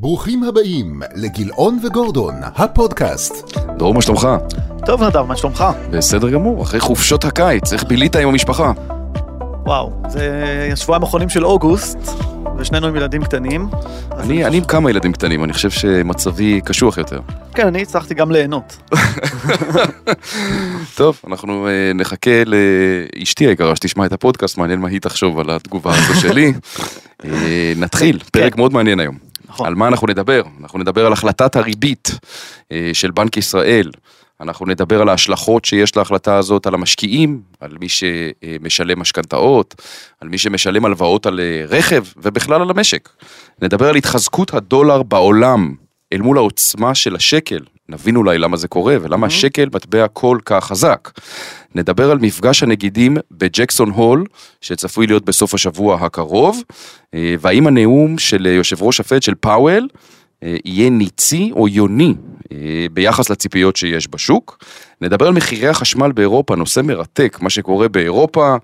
ברוכים הבאים לגילאון וגורדון, הפודקאסט. דרור, מה שלומך? טוב נדב, מה שלומך? בסדר גמור, אחרי חופשות הקיץ, איך בילית עם המשפחה? וואו, זה השבועיים האחרונים של אוגוסט, ושנינו עם ילדים קטנים. אני אני עם כמה ילדים קטנים, אני חושב שמצבי קשוח יותר. כן, אני הצלחתי גם ליהנות. טוב, אנחנו אה, נחכה לאשתי היקרה שתשמע את הפודקאסט, מעניין מה היא תחשוב על התגובה הזו שלי. אה, נתחיל, פרק מאוד מעניין היום. נכון. על מה אנחנו נדבר? אנחנו נדבר על החלטת הריבית אה, של בנק ישראל. אנחנו נדבר על ההשלכות שיש להחלטה הזאת על המשקיעים, על מי שמשלם משכנתאות, על מי שמשלם הלוואות על אה, רכב ובכלל על המשק. נדבר על התחזקות הדולר בעולם אל מול העוצמה של השקל. נבין אולי למה זה קורה ולמה השקל מטבע כל כך חזק. נדבר על מפגש הנגידים בג'קסון הול, שצפוי להיות בסוף השבוע הקרוב, אה, והאם הנאום של אה, יושב ראש הפד של פאוול אה, יהיה ניצי או יוני ביחס לציפיות שיש בשוק. נדבר על מחירי החשמל באירופה, נושא מרתק, מה שקורה באירופה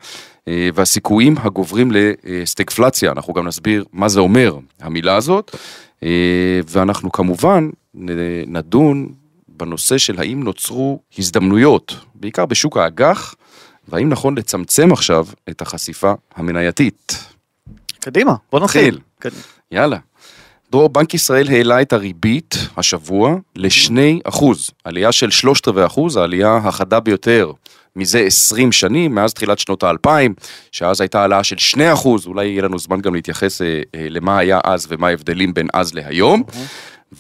והסיכויים הגוברים לסטגפלציה, אנחנו גם נסביר מה זה אומר, המילה הזאת, ואנחנו כמובן נדון בנושא של האם נוצרו הזדמנויות, בעיקר בשוק האג"ח, והאם נכון לצמצם עכשיו את החשיפה המנייתית. קדימה, בוא נתחיל. קדימה. יאללה. דרור, בנק ישראל העלה את הריבית השבוע לשני אחוז, עלייה של שלושת רבעי אחוז, העלייה החדה ביותר מזה 20 שנים, מאז תחילת שנות האלפיים, שאז הייתה העלאה של שני אחוז, אולי יהיה לנו זמן גם להתייחס אה, אה, למה היה אז ומה ההבדלים בין אז להיום,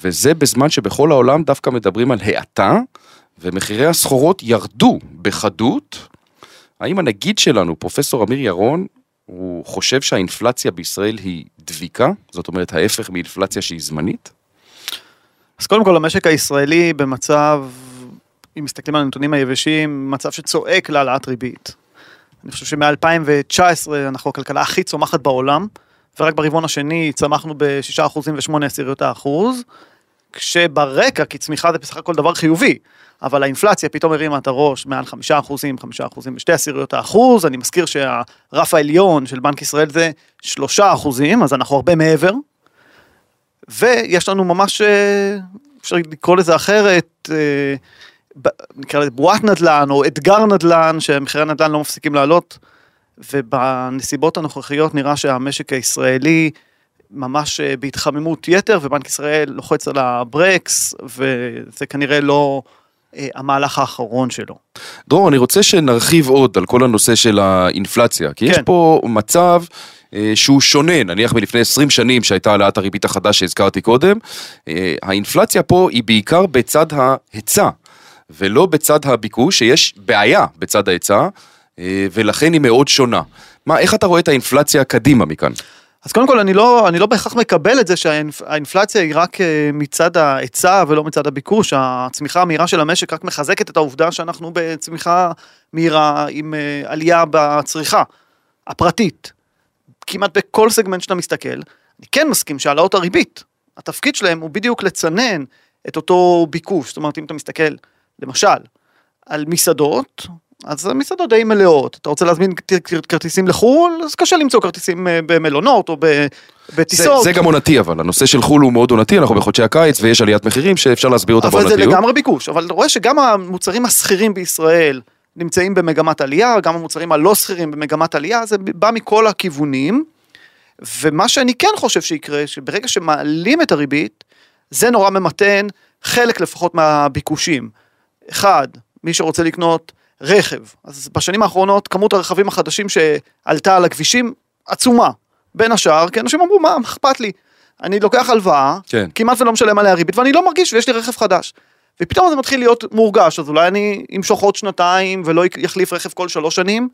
וזה בזמן שבכל העולם דווקא מדברים על האטה, ומחירי הסחורות ירדו בחדות. האם הנגיד שלנו, פרופסור אמיר ירון, הוא חושב שהאינפלציה בישראל היא דביקה? זאת אומרת, ההפך מאינפלציה שהיא זמנית? אז קודם כל, המשק הישראלי במצב, אם מסתכלים על הנתונים היבשים, מצב שצועק להעלאת ריבית. אני חושב שמ-2019 אנחנו הכלכלה הכי צומחת בעולם, ורק ברבעון השני צמחנו ב-6% ו-8 עשיריות האחוז, כשברקע, כי צמיחה זה בסך הכל דבר חיובי, אבל האינפלציה פתאום הרימה את הראש מעל 5%, 5% ושתי עשיריות האחוז, אני מזכיר שהרף העליון של בנק ישראל זה 3%, אז אנחנו הרבה מעבר, ויש לנו ממש, אה, אפשר לקרוא לזה אחרת, אה, נקרא לזה בועת נדל"ן או אתגר נדל"ן, שמחירי הנדל"ן לא מפסיקים לעלות, ובנסיבות הנוכחיות נראה שהמשק הישראלי ממש אה, בהתחממות יתר, ובנק ישראל לוחץ על הברקס, וזה כנראה לא אה, המהלך האחרון שלו. דרור, אני רוצה שנרחיב עוד על כל הנושא של האינפלציה, כי יש כן. פה מצב אה, שהוא שונה, נניח מלפני 20 שנים שהייתה העלאת הריבית החדש שהזכרתי קודם, האינפלציה פה היא בעיקר בצד ההיצע, ולא בצד הביקוש, שיש בעיה בצד ההיצע, ולכן היא מאוד שונה. מה, איך אתה רואה את האינפלציה קדימה מכאן? אז קודם כל, אני לא, אני לא בהכרח מקבל את זה שהאינפלציה היא רק אה, מצד ההיצע ולא מצד הביקוש. הצמיחה המהירה של המשק רק מחזקת את העובדה שאנחנו בצמיחה מהירה עם אה, עלייה בצריכה הפרטית. כמעט בכל סגמנט שאתה מסתכל, אני כן מסכים שהעלאות הריבית, התפקיד שלהם הוא בדיוק לצנן את אותו ביקוש. זאת אומרת, אם אתה מסתכל, למשל, על מסעדות, אז המסעדות די מלאות. אתה רוצה להזמין כרטיסים לחו"ל, אז קשה למצוא כרטיסים אה, במלונות או ב- זה, בטיסות. זה גם עונתי אבל, הנושא של חו"ל הוא מאוד עונתי, אנחנו בחודשי הקיץ ויש עליית מחירים שאפשר להסביר אותה אבל זה בעונתיות. לגמרי ביקוש, אבל אתה רואה שגם המוצרים השכירים בישראל נמצאים במגמת עלייה, גם המוצרים הלא שכירים במגמת עלייה, זה בא מכל הכיוונים. ומה שאני כן חושב שיקרה, שברגע שמעלים את הריבית, זה נורא ממתן חלק לפחות מהביקושים. אחד, מי שרוצה לקנות רכב, אז בשנים האחרונות כמות הרכבים החדשים שעלתה על הכבישים עצומה. בין השאר, כי אנשים אמרו, מה, מה אכפת לי? אני לוקח הלוואה, כן. כמעט ולא משלם עליה ריבית, ואני לא מרגיש ויש לי רכב חדש. ופתאום זה מתחיל להיות מורגש, אז אולי אני אמשוך עוד שנתיים ולא יחליף רכב כל שלוש שנים,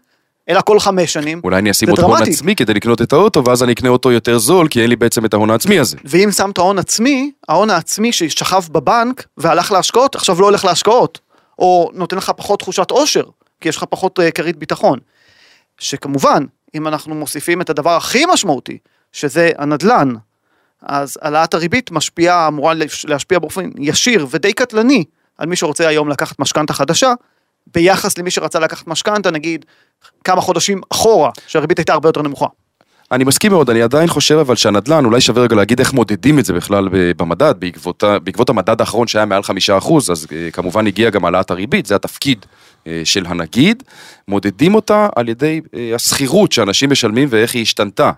אלא כל חמש שנים. אולי אני אשים עוד הון. עצמי כדי לקנות את האוטו, ואז אני אקנה אותו יותר זול, כי אין לי בעצם את ההון העצמי הזה. ואם שמת הון עצמי, ההון העצמי ששכב בבנק והלך להשקעות, עכשיו לא הולך להשקעות. או נותן לך פחות תחושת עושר, כי יש לך פחות אה, כרית ביטחון. שכמובן, אם אנחנו מוסיפים את הדבר הכי משמעותי, שזה הנדלן, אז העלאת הריבית משפיעה, אמורה להש- להשפיע באופן ישיר ודי קטלני על מי שרוצה היום לקחת משכנתה חדשה, ביחס למי שרצה לקחת משכנתה, נגיד, כמה חודשים אחורה, שהריבית הייתה הרבה יותר נמוכה. אני מסכים מאוד, אני עדיין חושב אבל שהנדל"ן, אולי שווה רגע להגיד איך מודדים את זה בכלל במדד, בעקבות, בעקבות המדד האחרון שהיה מעל חמישה אחוז, אז אה, כמובן הגיע גם העלאת הריבית, זה התפקיד של הנגיד, מודדים אותה על ידי אה, השכירות שאנשים משלמים ואיך היא השתנתה.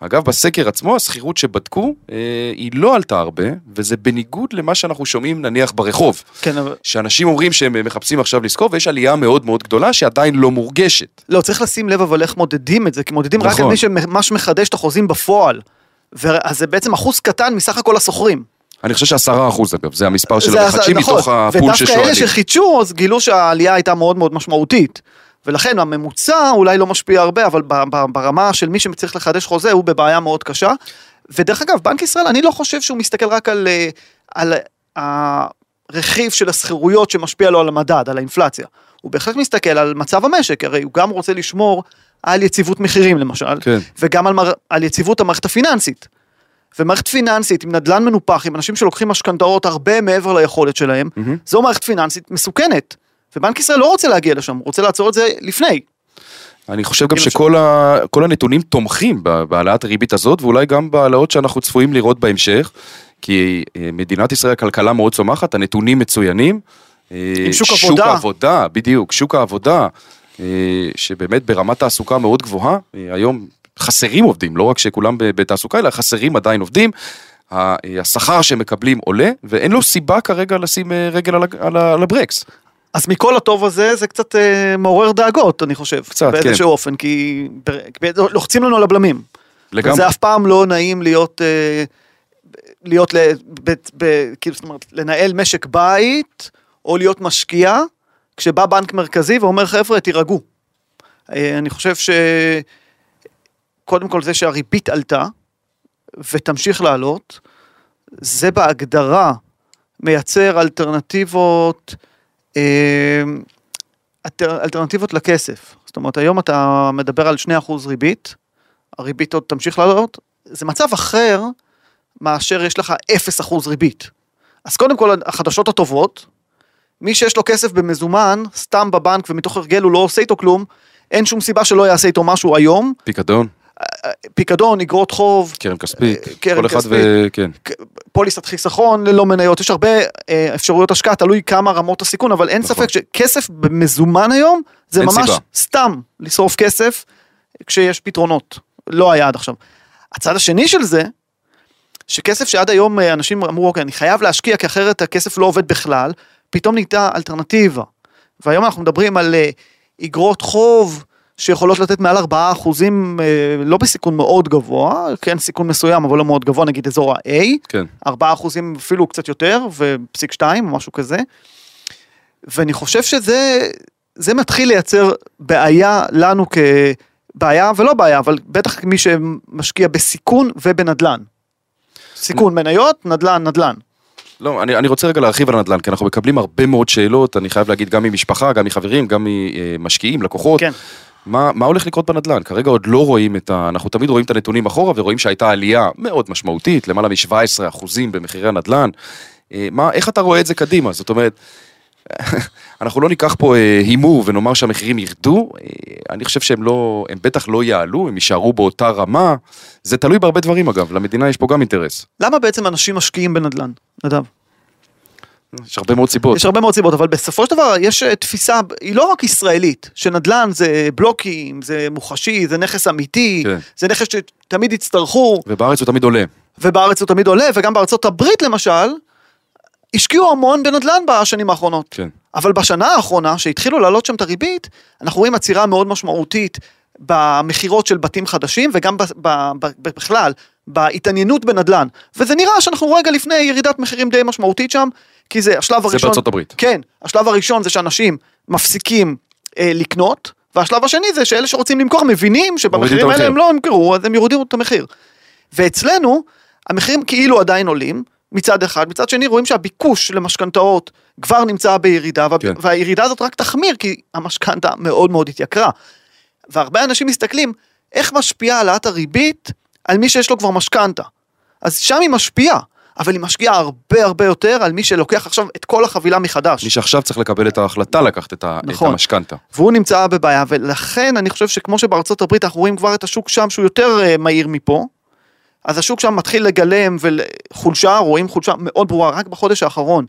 אגב, בסקר עצמו, השכירות שבדקו, אה, היא לא עלתה הרבה, וזה בניגוד למה שאנחנו שומעים נניח ברחוב. כן, אבל... שאנשים אומרים שהם מחפשים עכשיו לשכור, ויש עלייה מאוד מאוד גדולה שעדיין לא מורגשת. לא, צריך לשים לב אבל איך מודדים את זה, כי מודדים רק נכון. את מי שממש מחדש את החוזים בפועל. אז זה בעצם אחוז קטן מסך הכל השוכרים. אני חושב שעשרה אחוז אגב, זה המספר של המחדשים נכון, מתוך הפול ודווקא ששואלים. אלה שחידשו, אז גילו שהעלייה הייתה מאוד מאוד משמעותית. ולכן הממוצע אולי לא משפיע הרבה, אבל ברמה של מי שצריך לחדש חוזה, הוא בבעיה מאוד קשה. ודרך אגב, בנק ישראל, אני לא חושב שהוא מסתכל רק על, אה, על הרכיב של השכירויות שמשפיע לו על המדד, על האינפלציה. הוא בהחלט מסתכל על מצב המשק, הרי הוא גם רוצה לשמור על יציבות מחירים למשל, כן. וגם על, מר, על יציבות המערכת הפיננסית. ומערכת פיננסית עם נדל"ן מנופח, עם אנשים שלוקחים משכנתאות הרבה מעבר ליכולת שלהם, מהמם. זו מערכת פיננסית מסוכנת. ובנק ישראל לא רוצה להגיע לשם, הוא רוצה לעצור את זה לפני. אני חושב גם שכל ה... כל הנתונים תומכים בהעלאת הריבית הזאת, ואולי גם בהעלאות שאנחנו צפויים לראות בהמשך, כי אה, מדינת ישראל כלכלה מאוד צומחת, הנתונים מצוינים. אה, עם שוק עבודה. שוק העבודה, בדיוק, שוק העבודה, אה, שבאמת ברמת תעסוקה מאוד גבוהה, היום חסרים עובדים, לא רק שכולם בתעסוקה, אלא חסרים עדיין עובדים. השכר שהם מקבלים עולה, ואין לו סיבה כרגע לשים אה, רגל על הברקס. אז מכל הטוב הזה, זה קצת אה, מעורר דאגות, אני חושב. קצת, באיזשהו כן. אופן, כי לוחצים לנו על הבלמים. לגמרי. וזה אף פעם לא נעים להיות, אה, להיות, ל, ב, ב, כאילו, זאת אומרת, לנהל משק בית, או להיות משקיע, כשבא בנק מרכזי ואומר, חבר'ה, תירגעו. אה, אני חושב ש... קודם כל זה שהריבית עלתה, ותמשיך לעלות, זה בהגדרה מייצר אלטרנטיבות, אלטר- אלטרנטיבות לכסף. זאת אומרת, היום אתה מדבר על 2% ריבית, הריבית עוד תמשיך לעלות, זה מצב אחר מאשר יש לך 0% ריבית. אז קודם כל, החדשות הטובות, מי שיש לו כסף במזומן, סתם בבנק ומתוך הרגל הוא לא עושה איתו כלום, אין שום סיבה שלא יעשה איתו משהו היום. פיקדון, פיקדון, אגרות חוב, קרן כספית, אה, קרן כל אחד כספית. וכן. פוליסת חיסכון ללא מניות, יש הרבה אה, אפשרויות השקעה, תלוי כמה רמות הסיכון, אבל אין נכון. ספק שכסף במזומן היום, זה ממש סיבה. סתם לשרוף כסף כשיש פתרונות. לא היה עד עכשיו. הצד השני של זה, שכסף שעד היום אה, אנשים אמרו, אוקיי, אני חייב להשקיע כי אחרת הכסף לא עובד בכלל, פתאום נהייתה אלטרנטיבה. והיום אנחנו מדברים על אגרות חוב שיכולות לתת מעל 4 אחוזים, אה, לא בסיכון מאוד גבוה, כן סיכון מסוים אבל לא מאוד גבוה, נגיד אזור ה-A, כן. 4 אחוזים אפילו קצת יותר, ופסיק 2 או משהו כזה. ואני חושב שזה זה מתחיל לייצר בעיה לנו כבעיה ולא בעיה, אבל בטח מי שמשקיע בסיכון ובנדלן. סיכון מניות, נדל"ן, נדל"ן. לא, אני, אני רוצה רגע להרחיב על הנדל"ן, כי אנחנו מקבלים הרבה מאוד שאלות, אני חייב להגיד, גם ממשפחה, גם מחברים, גם ממשקיעים, לקוחות. כן. מה, מה הולך לקרות בנדל"ן? כרגע עוד לא רואים את ה... אנחנו תמיד רואים את הנתונים אחורה ורואים שהייתה עלייה מאוד משמעותית, למעלה מ-17 אחוזים במחירי הנדל"ן. אה, מה, איך אתה רואה את זה קדימה? זאת אומרת, אנחנו לא ניקח פה אה, הימור ונאמר שהמחירים ירדו, אה, אני חושב שהם לא, הם בטח לא יעלו, הם יישארו באותה רמה. זה תלוי בהרבה דברים אגב, למדינה יש פה גם אינטרס. למה בעצם אנשים משקיעים בנדל"ן, נדב? יש הרבה מאוד סיבות. יש הרבה מאוד סיבות, אבל בסופו של דבר יש אה, תפיסה, היא לא רק ישראלית, שנדל"ן זה בלוקים, זה מוחשי, זה נכס אמיתי, כן. זה נכס שתמיד יצטרכו, ובארץ הוא תמיד עולה. ובארץ הוא תמיד עולה, וגם בארצות הברית למשל, השקיעו המון בנדל"ן בשנים האחרונות. כן. אבל בשנה האחרונה, שהתחילו להעלות שם את הריבית, אנחנו רואים עצירה מאוד משמעותית במכירות של בתים חדשים, וגם ב- ב- ב- בכלל, בהתעניינות בנדל"ן. וזה נראה שאנחנו רגע לפני ירידת מחירים די משמעותית שם, כי זה השלב זה הראשון... בארצות הברית. כן, השלב הראשון זה שאנשים מפסיקים אה, לקנות, והשלב השני זה שאלה שרוצים למכור מבינים שבמחירים האלה. הם לא ימכרו, אז הם יורידו את המחיר. ואצלנו, המחירים כאילו עדיין עולים, מצד אחד, מצד שני רואים שהביקוש למשכנתאות כבר נמצא בירידה. כן. והירידה הזאת רק תחמיר, כי המשכנתה מאוד מאוד התייקרה. והרבה אנשים מסתכלים, איך משפיעה העלאת הריבית על מי שיש לו כבר משכנתה. אז שם היא משפיעה, אבל היא משקיעה הרבה הרבה יותר על מי שלוקח עכשיו את כל החבילה מחדש. מי שעכשיו צריך לקבל את ההחלטה לקחת את ה- את נכון. המשכנתה. והוא נמצא בבעיה, ולכן אני חושב שכמו שבארצות הברית אנחנו רואים כבר את השוק שם שהוא יותר אה, מהיר מפה, אז השוק שם מתחיל לגלם וחולשה, רואים חולשה מאוד ברורה, רק בחודש האחרון,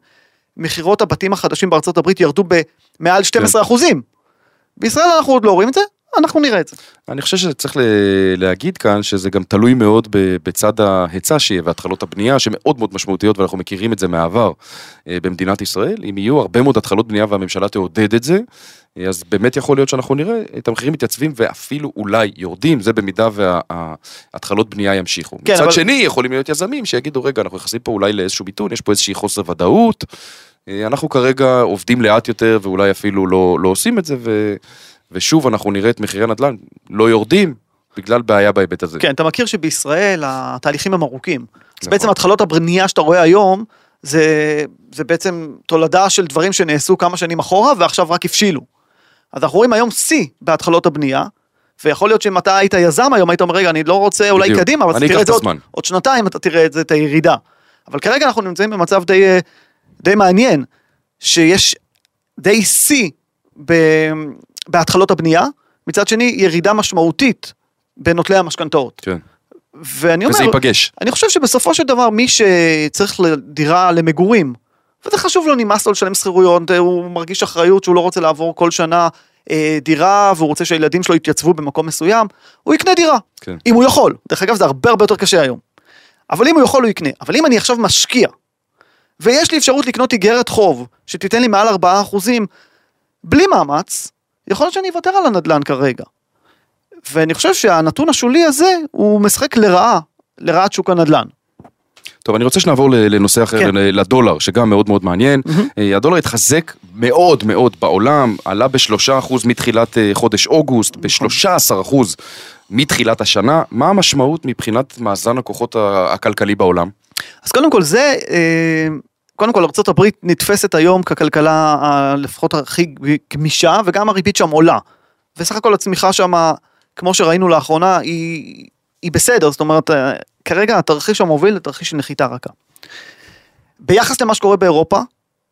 מכירות הבתים החדשים בארצות הברית ירדו במעל 12 אחוזים. בישראל אנחנו עוד לא רואים את זה, אנחנו נראה את זה. אני חושב שצריך להגיד כאן שזה גם תלוי מאוד בצד ההיצע שיהיה והתחלות הבנייה שמאוד מאוד משמעותיות ואנחנו מכירים את זה מהעבר אה, במדינת ישראל. אם יהיו הרבה מאוד התחלות בנייה והממשלה תעודד את זה, אה, אז באמת יכול להיות שאנחנו נראה את המחירים מתייצבים ואפילו אולי יורדים, זה במידה וההתחלות בנייה ימשיכו. כן, מצד אבל- שני יכולים להיות יזמים שיגידו רגע אנחנו נכנסים פה אולי לאיזשהו ביטון, יש פה איזושהי חוסר ודאות. אה, אנחנו כרגע עובדים לאט יותר ואולי אפילו לא, לא עושים את זה ו, ושוב אנחנו נראה את מחירי הנדל"ן לא יורדים בגלל בעיה בהיבט הזה. כן, אתה מכיר שבישראל התהליכים הם ארוכים. אז נכון. בעצם התחלות הבנייה שאתה רואה היום, זה, זה בעצם תולדה של דברים שנעשו כמה שנים אחורה ועכשיו רק הבשילו. אז אנחנו רואים היום שיא בהתחלות הבנייה, ויכול להיות שאם אתה היית יזם היום, היית אומר, רגע, אני לא רוצה אולי בדיוק. קדימה, אבל תראה את זה עוד. עוד שנתיים, אתה תראה את זה, את הירידה. אבל כרגע אנחנו נמצאים במצב די, אה, די מעניין, שיש די שיא בהתחלות הבנייה, מצד שני ירידה משמעותית בנוטלי המשכנתאות. כן. ואני אומר, וזה ייפגש. אני חושב שבסופו של דבר מי שצריך דירה למגורים, וזה חשוב לו, נמאס לו לשלם שכירויות, הוא מרגיש אחריות שהוא לא רוצה לעבור כל שנה אה, דירה, והוא רוצה שהילדים שלו יתייצבו במקום מסוים, הוא יקנה דירה, כן. אם הוא יכול. דרך אגב זה הרבה הרבה יותר קשה היום. אבל אם הוא יכול הוא יקנה. אבל אם אני עכשיו משקיע, ויש לי אפשרות לקנות איגרת חוב, שתיתן לי מעל 4% בלי מאמץ, יכול להיות שאני אוותר על הנדלן כרגע. ואני חושב שהנתון השולי הזה, הוא משחק לרעה, לרעת שוק הנדלן. טוב, אני רוצה שנעבור לנושא אחר, כן. לדולר, שגם מאוד מאוד מעניין. אה, הדולר התחזק מאוד מאוד בעולם, עלה בשלושה אחוז מתחילת אה, חודש אוגוסט, נכון. בשלושה עשר אחוז מתחילת השנה. מה המשמעות מבחינת מאזן הכוחות הכלכלי בעולם? אז קודם כל זה, אה, קודם כל ארה"ב נתפסת היום ככלכלה ה- לפחות הכי גמישה, וגם הריבית שם עולה. וסך הכל הצמיחה שם, כמו שראינו לאחרונה, היא, היא בסדר, זאת אומרת, אה, כרגע התרחיש המוביל זה תרחיש של נחיתה רכה. ביחס למה שקורה באירופה,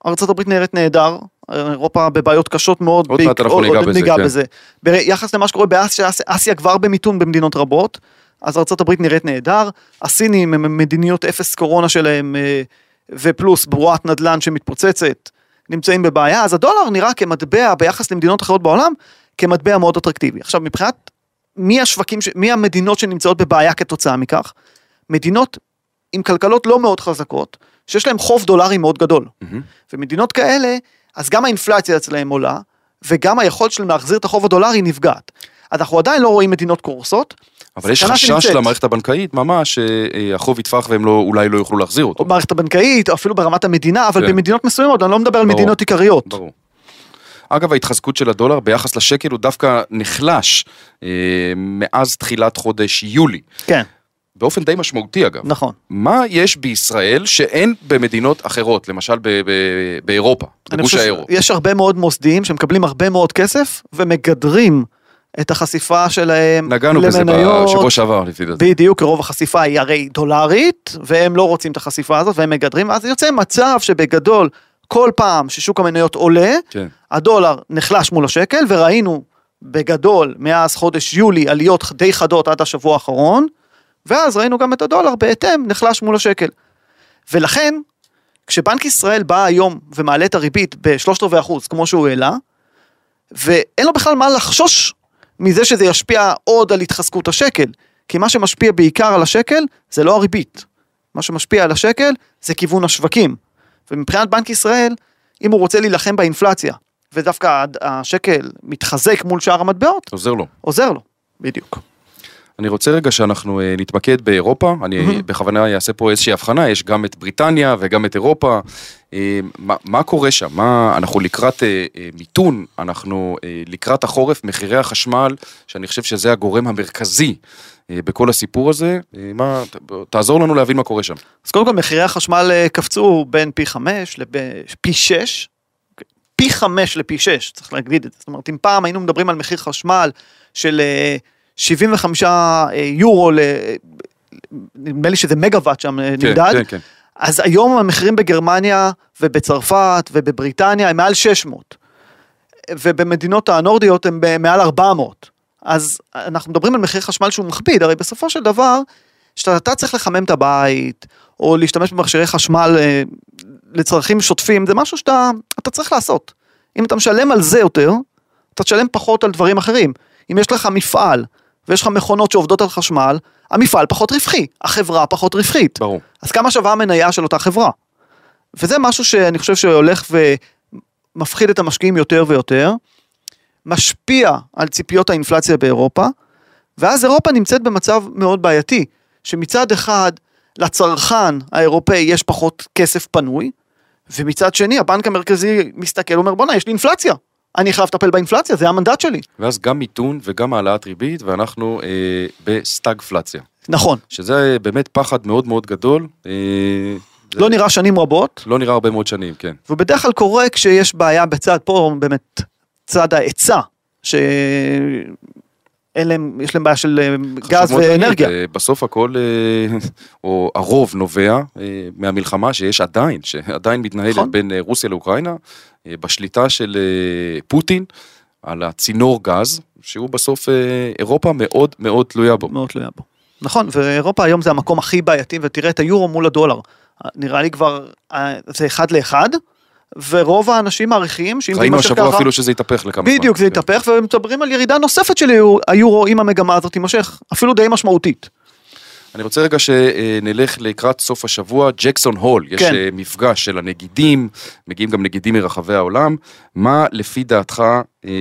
ארה"ב נראית נהדר, אירופה בבעיות קשות מאוד, עוד מעט אנחנו ניגע בזה, כן. בזה. ביחס למה שקורה באסיה, אסיה- אסיה כבר במיתון במדינות רבות, אז ארה"ב נראית נהדר, הסינים הם מדיניות אפס קורונה שלהם, אה, ופלוס בועת נדל"ן שמתפוצצת, נמצאים בבעיה, אז הדולר נראה כמטבע ביחס למדינות אחרות בעולם, כמטבע מאוד אטרקטיבי. עכשיו מבחינת מי השווקים, ש- מי המדינות שנמצאות בבעיה כתוצאה מכך? מדינות עם כלכלות לא מאוד חזקות, שיש להם חוב דולרי מאוד גדול. מהמם. ומדינות כאלה, אז גם האינפלציה אצלהם עולה, וגם היכולת שלהם להחזיר את החוב הדולרי נפגעת. אז אנחנו עדיין לא רואים מדינות קורסות. אבל יש חשש שנמצאת. למערכת הבנקאית ממש שהחוב יטפח והם לא, אולי לא יוכלו להחזיר אותו. או במערכת הבנקאית, או אפילו ברמת המדינה, אבל כן. במדינות מסוימות, אני לא מדבר על ברור. מדינות עיקריות. ברור. אגב, ההתחזקות של הדולר ביחס לשקל הוא דווקא נחלש אה, מאז תחילת חודש יולי. כן, באופן די משמעותי אגב. נכון. מה יש בישראל שאין במדינות אחרות, למשל ב- ב- באירופה, בגוש האירו? שיש הרבה מאוד מוסדיים שמקבלים הרבה מאוד כסף, ומגדרים את החשיפה שלהם נגענו בזה למניות. בשבוע שעבר לפי דעתי. בדיוק, רוב החשיפה היא הרי דולרית, והם לא רוצים את החשיפה הזאת, והם מגדרים, אז יוצא מצב שבגדול, כל פעם ששוק המניות עולה, כן. הדולר נחלש מול השקל, וראינו בגדול מאז חודש יולי עליות די חדות עד השבוע האחרון, ואז ראינו גם את הדולר בהתאם נחלש מול השקל. ולכן, כשבנק ישראל בא היום ומעלה את הריבית בשלושת רבעי אחוז, כמו שהוא העלה, ואין לו בכלל מה לחשוש מזה שזה ישפיע עוד על התחזקות השקל, כי מה שמשפיע בעיקר על השקל זה לא הריבית. מה שמשפיע על השקל זה כיוון השווקים. ומבחינת בנק ישראל, אם הוא רוצה להילחם באינפלציה, ודווקא השקל מתחזק מול שאר המטבעות, עוזר לו. עוזר לו. בדיוק. אני רוצה רגע שאנחנו אה, נתמקד באירופה, אני מהמם. בכוונה אעשה פה איזושהי הבחנה, יש גם את בריטניה וגם את אירופה. אה, מה, מה קורה שם? מה, אנחנו לקראת אה, מיתון, אנחנו לקראת החורף, מחירי החשמל, שאני חושב שזה הגורם המרכזי בכל הסיפור הזה. מה, תעזור לנו להבין מה קורה שם. אז קודם כל מחירי החשמל קפצו בין פי 5 לפי 6, פי 5 לפי 6, צריך להגיד את זה. זאת אומרת, אם פעם היינו מדברים על מחיר חשמל של 75 אה, יורו, ל- נדמה לי שזה מגוואט שם אה, כן, נמדד, כן, כן. אז היום המחירים בגרמניה ובצרפת ובבריטניה הם מעל 600, ובמדינות הנורדיות הם מעל 400. אז אנחנו מדברים על מחיר חשמל שהוא מכביד, הרי בסופו של דבר, כשאתה צריך לחמם את הבית, או להשתמש במכשירי חשמל אה, לצרכים שוטפים, זה משהו שאתה אתה צריך לעשות. אם אתה משלם על זה יותר, אתה תשלם פחות על דברים אחרים. אם יש לך מפעל, ויש לך מכונות שעובדות על חשמל, המפעל פחות רווחי, החברה פחות רווחית. ברור. אז כמה שווה המניה של אותה חברה? וזה משהו שאני חושב שהולך ומפחיד את המשקיעים יותר ויותר, משפיע על ציפיות האינפלציה באירופה, ואז אירופה נמצאת במצב מאוד בעייתי, שמצד אחד לצרכן האירופאי יש פחות כסף פנוי, ומצד שני הבנק המרכזי מסתכל ואומר בואנה יש לי אינפלציה, אני חייב לטפל באינפלציה, זה המנדט שלי. ואז גם מיתון וגם העלאת ריבית, ואנחנו אה, בסטגפלציה. נכון. שזה באמת פחד מאוד מאוד גדול. אה, זה לא נראה שנים רבות, לא נראה הרבה מאוד שנים, כן. ובדרך כלל קורה כשיש בעיה בצד, פה באמת צד ההיצע, שאין להם, יש להם בעיה של אה, גז מאוד להגיד, ואנרגיה. אה, בסוף הכל, אה, או הרוב נובע מהמלחמה שיש עדיין, שעדיין מתנהלת נכון. בין רוסיה לאוקראינה, בשליטה של אה, פוטין על הצינור גז, שהוא בסוף אה, אירופה מאוד מאוד תלויה בו. מאוד תלויה בו. נכון, ואירופה היום זה המקום הכי בעייתי, ותראה את היורו מול הדולר. נראה לי כבר, אה, זה אחד לאחד, ורוב האנשים מעריכים שאם זה ראינו יימשך השבוע ככה, אפילו שזה התהפך לכמה זמן. בדיוק, זה כן. יתהפך, ומדברים על ירידה נוספת של היורו אם המגמה הזאת תימשך, אפילו די משמעותית. אני רוצה רגע שנלך לקראת סוף השבוע, ג'קסון הול, יש כן. אה, מפגש של הנגידים, מגיעים גם נגידים מרחבי העולם. מה לפי דעתך אה,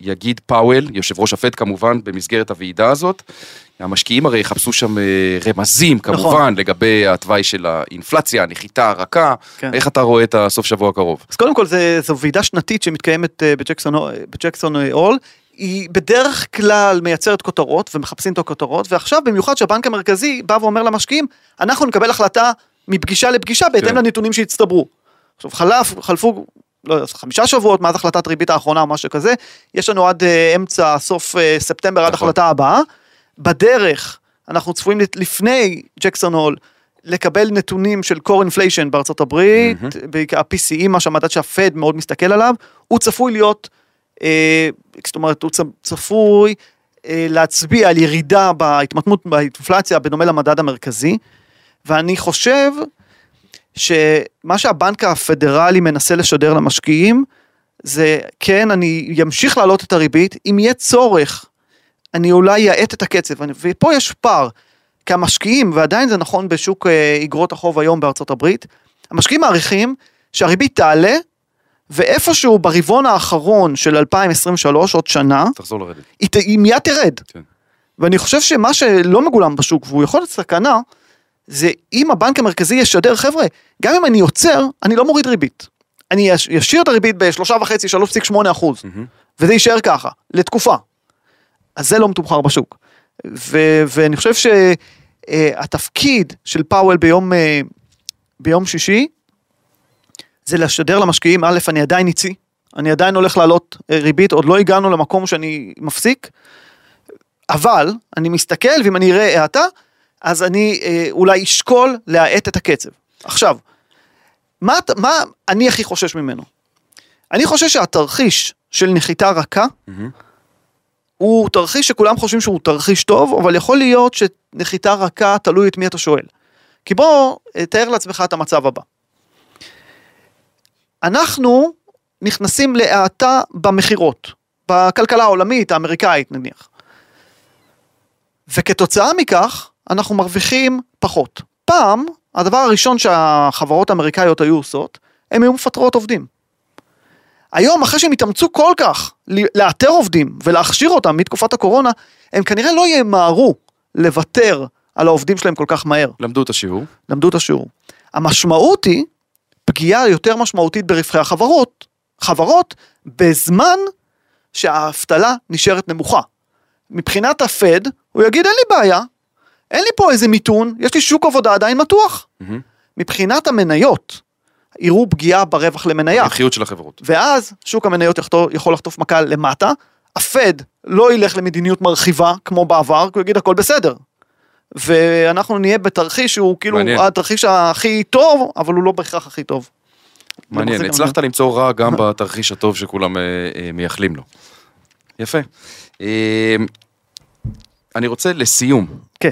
יגיד פאוול, יושב ראש הפד כמובן, במסגרת הוועידה הזאת? המשקיעים הרי יחפשו שם אה, רמזים כמובן, נכון. לגבי התוואי של האינפלציה, הנחיתה הרכה. כן. איך אתה רואה את הסוף שבוע הקרוב? אז קודם כל זה, זו ועידה שנתית שמתקיימת בג'קסון, בג'קסון הול, היא בדרך כלל מייצרת כותרות ומחפשים את הכותרות, ועכשיו במיוחד שהבנק המרכזי בא ואומר למשקיעים, אנחנו נקבל החלטה מפגישה לפגישה בהתאם כן. לנתונים שהצטברו. עכשיו חלף, חלפו, לא יודע, חמישה שבועות מאז החלטת ריבית האחרונה או משהו כזה, יש לנו עד אה, אמצע, סוף אה, ספטמבר, עד נכון. החלטה הבאה. בדרך, אנחנו צפויים לפני ג'קסון הול, לקבל נתונים של core inflation בארצות הברית, בעיקר ה-PCE, מה שהמדד שהפד מאוד מסתכל עליו, הוא צפוי להיות, זאת אומרת, הוא צפוי אה, להצביע על ירידה בהתמתנות באינפלציה בדומה למדד המרכזי, ואני חושב שמה שהבנק הפדרלי מנסה לשדר למשקיעים, זה כן, אני אמשיך להעלות את הריבית, אם יהיה צורך, אני אולי אאט את הקצב, ופה יש פער, כי המשקיעים, ועדיין זה נכון בשוק אה, איגרות החוב היום בארצות הברית, המשקיעים מעריכים שהריבית תעלה, ואיפשהו ברבעון האחרון של 2023, עוד שנה, תחזור לרדת. היא, ת- היא מיד תרד. כן. ואני חושב שמה שלא מגולם בשוק, והוא יכול להיות סכנה, זה אם הבנק המרכזי ישדר, חבר'ה, גם אם אני עוצר, אני לא מוריד ריבית. אני ישאיר את הריבית בשלושה וחצי, 3.8 אחוז, מהמם. וזה יישאר ככה, לתקופה. אז זה לא מתומחר בשוק. ו- ואני חושב שהתפקיד של פאוול ביום, אה, ביום שישי, זה לשדר למשקיעים, א', אני עדיין ניצי, אני עדיין הולך לעלות אה, ריבית, עוד לא הגענו למקום שאני מפסיק, אבל אני מסתכל, ואם אני אראה האטה, אז אני אה, אולי אשקול להאט את הקצב. עכשיו, מה, מה אני הכי חושש ממנו? אני חושש שהתרחיש של נחיתה רכה, מהמם. הוא תרחיש שכולם חושבים שהוא תרחיש טוב, אבל יכול להיות שנחיתה רכה תלוי את מי אתה שואל. כי בוא, אה, תאר לעצמך את המצב הבא. אנחנו נכנסים להאטה במכירות, בכלכלה העולמית, האמריקאית נניח. וכתוצאה מכך, אנחנו מרוויחים פחות. פעם, הדבר הראשון שהחברות האמריקאיות היו עושות, הן היו מפטרות עובדים. היום, אחרי שהם התאמצו כל כך לאתר עובדים ולהכשיר אותם מתקופת הקורונה, הם כנראה לא ימהרו לוותר על העובדים שלהם כל כך מהר. למדו את השיעור. למדו את השיעור. המשמעות היא פגיעה יותר משמעותית ברווחי החברות, חברות, בזמן שהאבטלה נשארת נמוכה. מבחינת הפד, הוא יגיד אין לי בעיה, אין לי פה איזה מיתון, יש לי שוק עבודה עדיין מתוח. מהמם. מבחינת המניות, יראו פגיעה ברווח למניה. הרווחיות של החברות. ואז שוק המניות יחטוף, יכול לחטוף מכה למטה, הפד לא ילך למדיניות מרחיבה כמו בעבר, כי הוא יגיד הכל בסדר. ואנחנו נהיה בתרחיש שהוא כאילו מעניין. התרחיש הכי טוב, אבל הוא לא בהכרח הכי טוב. מעניין, הצלחת למצוא רע גם בתרחיש הטוב שכולם אה, אה, מייחלים לו. יפה. אה, אני רוצה לסיום, כן.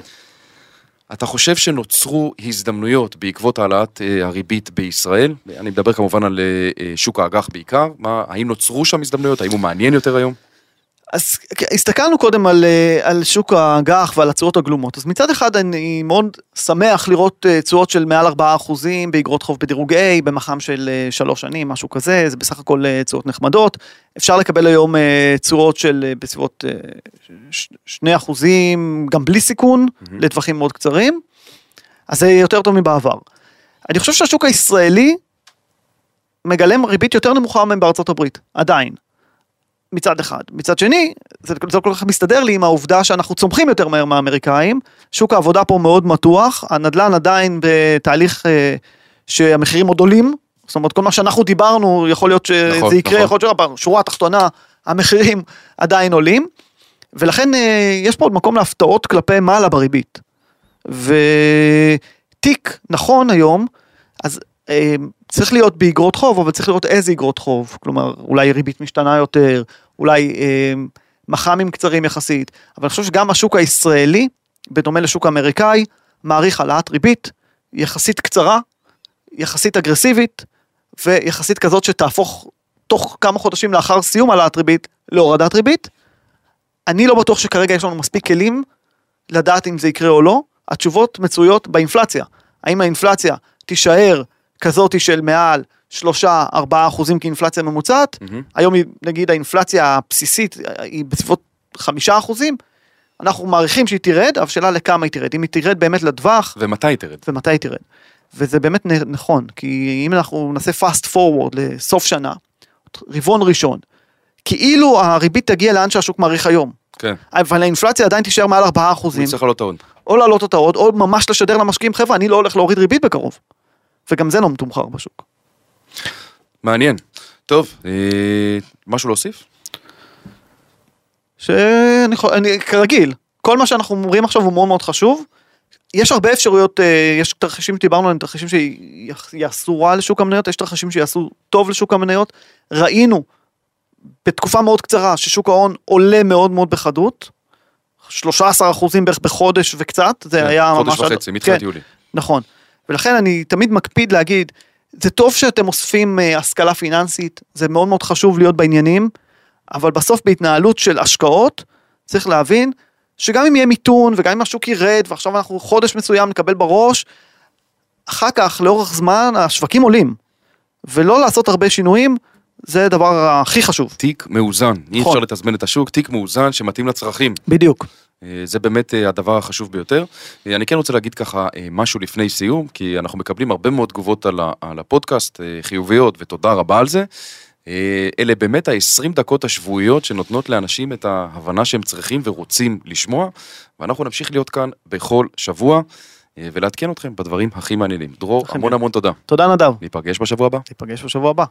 אתה חושב שנוצרו הזדמנויות בעקבות העלאת אה, הריבית בישראל? אני מדבר כמובן על שוק האג"ח בעיקר. מה, האם נוצרו שם הזדמנויות? האם הוא מעניין יותר היום? אז הסתכלנו קודם על, אה, על שוק האג"ח ועל התשואות הגלומות. אז מצד אחד אני מאוד שמח לראות אה, תשואות של מעל 4% באגרות חוב בדירוג A, במח"מ של 3 שנים, משהו כזה, זה בסך הכל אה, תשואות נחמדות. אפשר לקבל היום אה, תשואות של אה, בסביבות אה, ש- 2%, גם בלי סיכון, לטווחים מאוד קצרים. אז זה יותר טוב מבעבר. אני חושב שהשוק הישראלי מגלם ריבית יותר נמוכה מבארצות הברית, עדיין. מצד אחד. מצד שני, זה, זה לא כל כך מסתדר לי עם העובדה שאנחנו צומחים יותר מהר מהאמריקאים, שוק העבודה פה מאוד מתוח, הנדל"ן עדיין בתהליך אה, שהמחירים עוד עולים, זאת אומרת כל מה שאנחנו דיברנו, יכול להיות שזה נכון, יקרה, נכון. יכול להיות שבשורה התחתונה המחירים עדיין עולים, ולכן אה, יש פה עוד מקום להפתעות כלפי מעלה בריבית. ותיק נכון היום, צריך להיות באגרות חוב, אבל צריך לראות איזה אגרות חוב, כלומר אולי ריבית משתנה יותר, אולי אה, מח"מים קצרים יחסית, אבל אני חושב שגם השוק הישראלי, בדומה לשוק האמריקאי, מעריך העלאת ריבית יחסית קצרה, יחסית אגרסיבית, ויחסית כזאת שתהפוך תוך כמה חודשים לאחר סיום העלאת ריבית להורדת ריבית. אני לא בטוח שכרגע יש לנו מספיק כלים לדעת אם זה יקרה או לא. התשובות מצויות באינפלציה. האם האינפלציה תישאר כזאת של מעל 3-4 אחוזים כאינפלציה ממוצעת? מהמם. היום היא- נגיד האינפלציה הבסיסית היא בסביבות 5 אחוזים. אנחנו מעריכים שהיא תרד, אבל השאלה לכמה היא תרד. אם היא תרד באמת לטווח, ומתי היא תרד? ומתי היא תרד. וזה באמת נכון, כי אם אנחנו נעשה fast forward לסוף שנה, רבעון ראשון, כאילו הריבית תגיע לאן שהשוק מעריך היום, כן, אבל האינפלציה עדיין תישאר מעל 4 הוא אחוזים, יצטרך לעלות עוד. או להעלות אותה עוד, או ממש לשדר למשקיעים, חבר'ה, אני לא הולך להוריד ריבית בקרוב. וגם זה לא מתומחר בשוק. מעניין. טוב, אה, משהו להוסיף? שאני יכול, אני, כרגיל, כל מה שאנחנו אומרים עכשיו הוא מאוד מאוד חשוב. יש הרבה אפשרויות, אה, יש תרחישים שדיברנו עליהם, תרחישים שיעשו רע לשוק המניות, יש תרחישים שיעשו טוב לשוק המניות. ראינו בתקופה מאוד קצרה ששוק ההון עולה מאוד מאוד בחדות. 13 אחוזים בערך בחודש וקצת, זה כן, היה ממש... חודש עד- וחצי, מתחילת כן, יולי. נכון. ולכן אני תמיד מקפיד להגיד, זה טוב שאתם אוספים אה, השכלה פיננסית, זה מאוד מאוד חשוב להיות בעניינים, אבל בסוף בהתנהלות של השקעות, צריך להבין שגם אם יהיה מיתון וגם אם השוק ירד ועכשיו אנחנו חודש מסוים נקבל בראש, אחר כך לאורך זמן השווקים עולים. ולא לעשות הרבה שינויים, זה הדבר הכי חשוב. תיק מאוזן, אי נכון. אפשר לתזמן את השוק, תיק מאוזן שמתאים לצרכים. בדיוק. אה, זה באמת אה, הדבר החשוב ביותר. אה, אני כן רוצה להגיד ככה משהו לפני סיום, כי אנחנו מקבלים הרבה מאוד תגובות על, הפודקאסט, חיוביות, ותודה רבה על זה. אלה באמת ה-20 דקות השבועיות שנותנות לאנשים את ההבנה שהם צריכים ורוצים לשמוע, ואנחנו נמשיך להיות כאן בכל שבוע, ולעדכן אתכם בדברים הכי מעניינים. דרור, הכי המון המון תודה. תודה נדב. ניפגש בשבוע הבא. ניפגש בשבוע הבא.